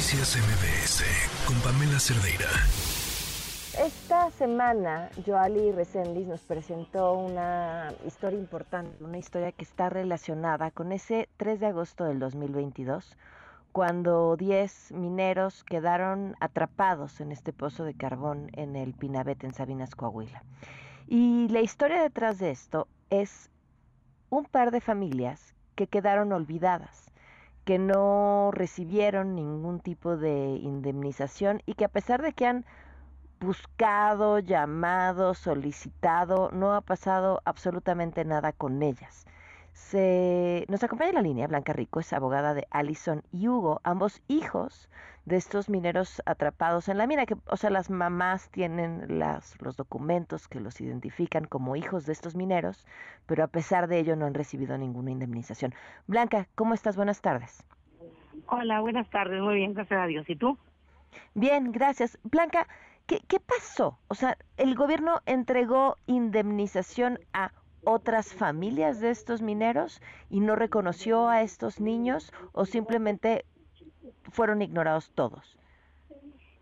Noticias MBS con Pamela Cerdeira. Esta semana Joali Resendiz nos presentó una historia importante, una historia que está relacionada con ese 3 de agosto del 2022, cuando 10 mineros quedaron atrapados en este pozo de carbón en el Pinabete en Sabinas, Coahuila. Y la historia detrás de esto es un par de familias que quedaron olvidadas, que no recibieron ningún tipo de indemnización y que a pesar de que han buscado, llamado, solicitado, no ha pasado absolutamente nada con ellas. Se, nos acompaña en la línea Blanca Rico, es abogada de Allison y Hugo, ambos hijos de estos mineros atrapados en la mina, que, o sea, las mamás tienen las, los documentos que los identifican como hijos de estos mineros, pero a pesar de ello no han recibido ninguna indemnización. Blanca, ¿cómo estás? Buenas tardes. Hola, buenas tardes, muy bien, gracias a Dios. ¿Y tú? Bien, gracias. Blanca, ¿qué, qué pasó? O sea, ¿el gobierno entregó indemnización a otras familias de estos mineros y no reconoció a estos niños o simplemente fueron ignorados todos?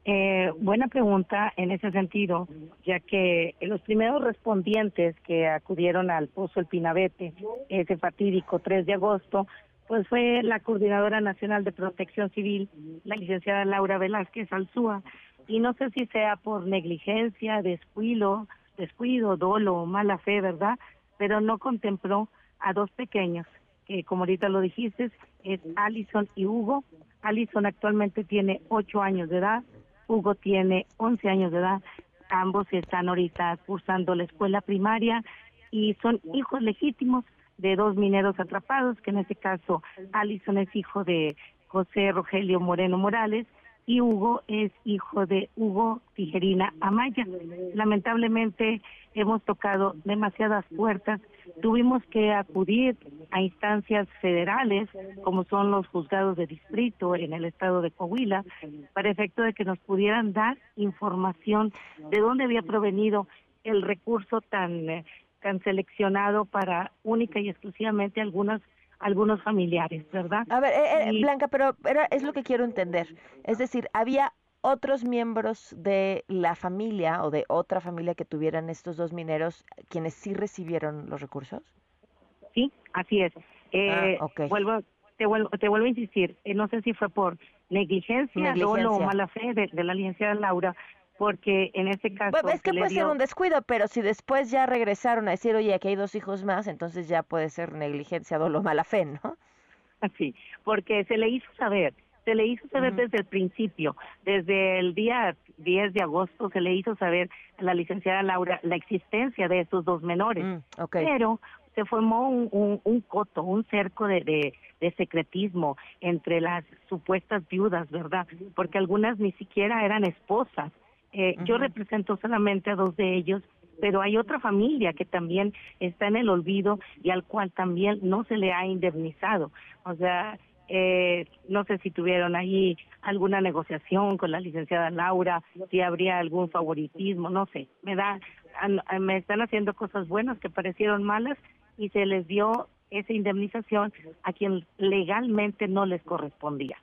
Eh, buena pregunta en ese sentido, ya que los primeros respondientes que acudieron al Pozo El Pinabete, ese fatídico 3 de agosto, pues fue la Coordinadora Nacional de Protección Civil, la licenciada Laura Velázquez Alzúa, y no sé si sea por negligencia, descuido, descuido, dolo, mala fe, ¿verdad? Pero no contempló a dos pequeños, que como ahorita lo dijiste, es Allison y Hugo. Allison actualmente tiene ocho años de edad, Hugo tiene once años de edad, ambos están ahorita cursando la escuela primaria y son hijos legítimos de dos mineros atrapados, que en este caso Allison es hijo de José Rogelio Moreno Morales y Hugo es hijo de Hugo Tijerina Amaya. Lamentablemente hemos tocado demasiadas puertas, tuvimos que acudir a instancias federales, como son los juzgados de distrito en el estado de Coahuila, para efecto de que nos pudieran dar información de dónde había provenido el recurso tan, eh, tan seleccionado para única y exclusivamente algunas algunos familiares, ¿verdad? A ver, eh, eh, Blanca, pero era, es lo que quiero entender. Es decir, ¿había otros miembros de la familia o de otra familia que tuvieran estos dos mineros quienes sí recibieron los recursos? Sí, así es. Eh, ah, vuelvo, te vuelvo, te vuelvo a insistir. Eh, no sé si fue por negligencia, negligencia. o mala fe de, de la licenciada Laura, porque en este caso... Bueno, es que puede ser un descuido, pero si después ya regresaron a decir, oye, aquí hay dos hijos más, entonces ya puede ser negligencia, dolo, mala fe, ¿no? Así, porque se le hizo saber, se le hizo saber desde el principio, desde el día 10 de agosto se le hizo saber a la licenciada Laura la existencia de estos dos menores, mm, pero se formó un, un, coto, un cerco de, de, de, secretismo entre las supuestas viudas, ¿verdad? Porque algunas ni siquiera eran esposas, eh, Yo represento solamente a dos de ellos, pero hay otra familia que también está en el olvido y al cual también no se le ha indemnizado. O sea, eh, no sé si tuvieron ahí alguna negociación con la licenciada Laura, si habría algún favoritismo, no sé. Me da, me están haciendo cosas buenas que parecieron malas y se les dio esa indemnización a quien legalmente no les correspondía.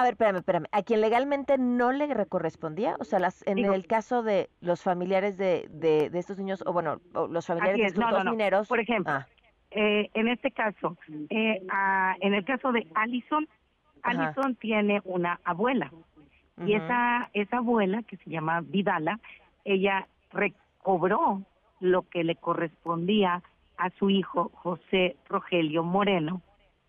A ver, espérame, espérame. ¿A quien legalmente no le correspondía? O sea, las, en el caso de los familiares de, de, estos niños, o bueno, los familiares de estos dos mineros. Por ejemplo, ah. eh, en este caso, eh, en el caso de Allison, Allison tiene una abuela. Y esa, esa abuela, que se llama Vidala, ella recobró lo que le correspondía a su hijo José Rogelio Moreno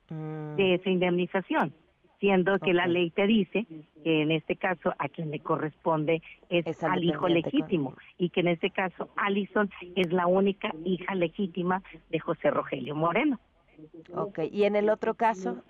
mm. de esa indemnización siendo que la ley te dice que en este caso a quien le corresponde es al hijo legítimo y que en este caso Alison es la única hija legítima de José Rogelio Moreno. Ok, ¿y en el otro caso?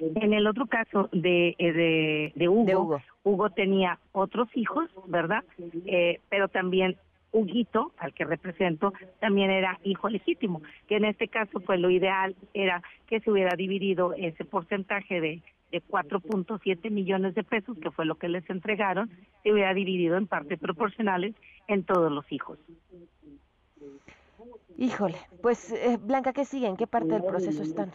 En el otro caso de, eh, de, Hugo, Hugo, tenía otros hijos, ¿verdad? Eh, pero también Huguito, al que represento, también era hijo legítimo, que en este caso pues lo ideal era que se hubiera dividido ese porcentaje de de 4.7 millones de pesos, que fue lo que les entregaron, se hubiera dividido en partes proporcionales en todos los hijos. Híjole, pues eh, Blanca, ¿qué sigue? ¿En qué parte del proceso están?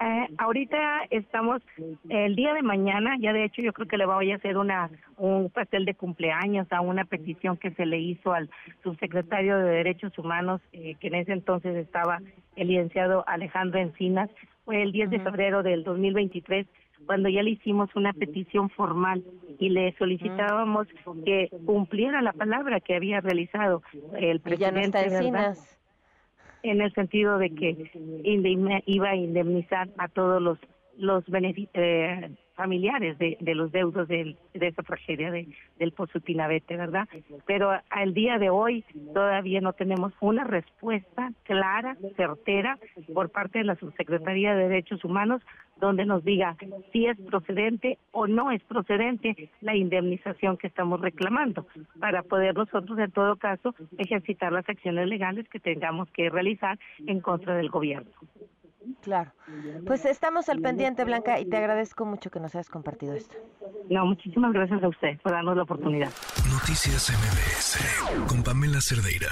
Eh, ahorita estamos el día de mañana, ya de hecho yo creo que le voy a hacer una un pastel de cumpleaños a una petición que se le hizo al subsecretario de Derechos Humanos, eh, que en ese entonces estaba el licenciado Alejandro Encinas, fue el 10 de febrero del 2023 cuando ya le hicimos una petición formal y le solicitábamos que cumpliera la palabra que había realizado el presidente. En el sentido de que iba a indemnizar a todos los los eh, familiares de, de, los deudos de, de esa tragedia de, del Pozo Pinabete, ¿verdad? Pero al día de hoy todavía no tenemos una respuesta clara, certera, por parte de la Subsecretaría de Derechos Humanos, donde nos diga si es procedente o no es procedente la indemnización que estamos reclamando, para poder nosotros, en todo caso, ejercitar las acciones legales que tengamos que realizar en contra del gobierno. Claro. Pues estamos al pendiente, Blanca, y te agradezco mucho que nos hayas compartido esto. No, muchísimas gracias a usted por darnos la oportunidad. Noticias MBS con Pamela Cerdeira.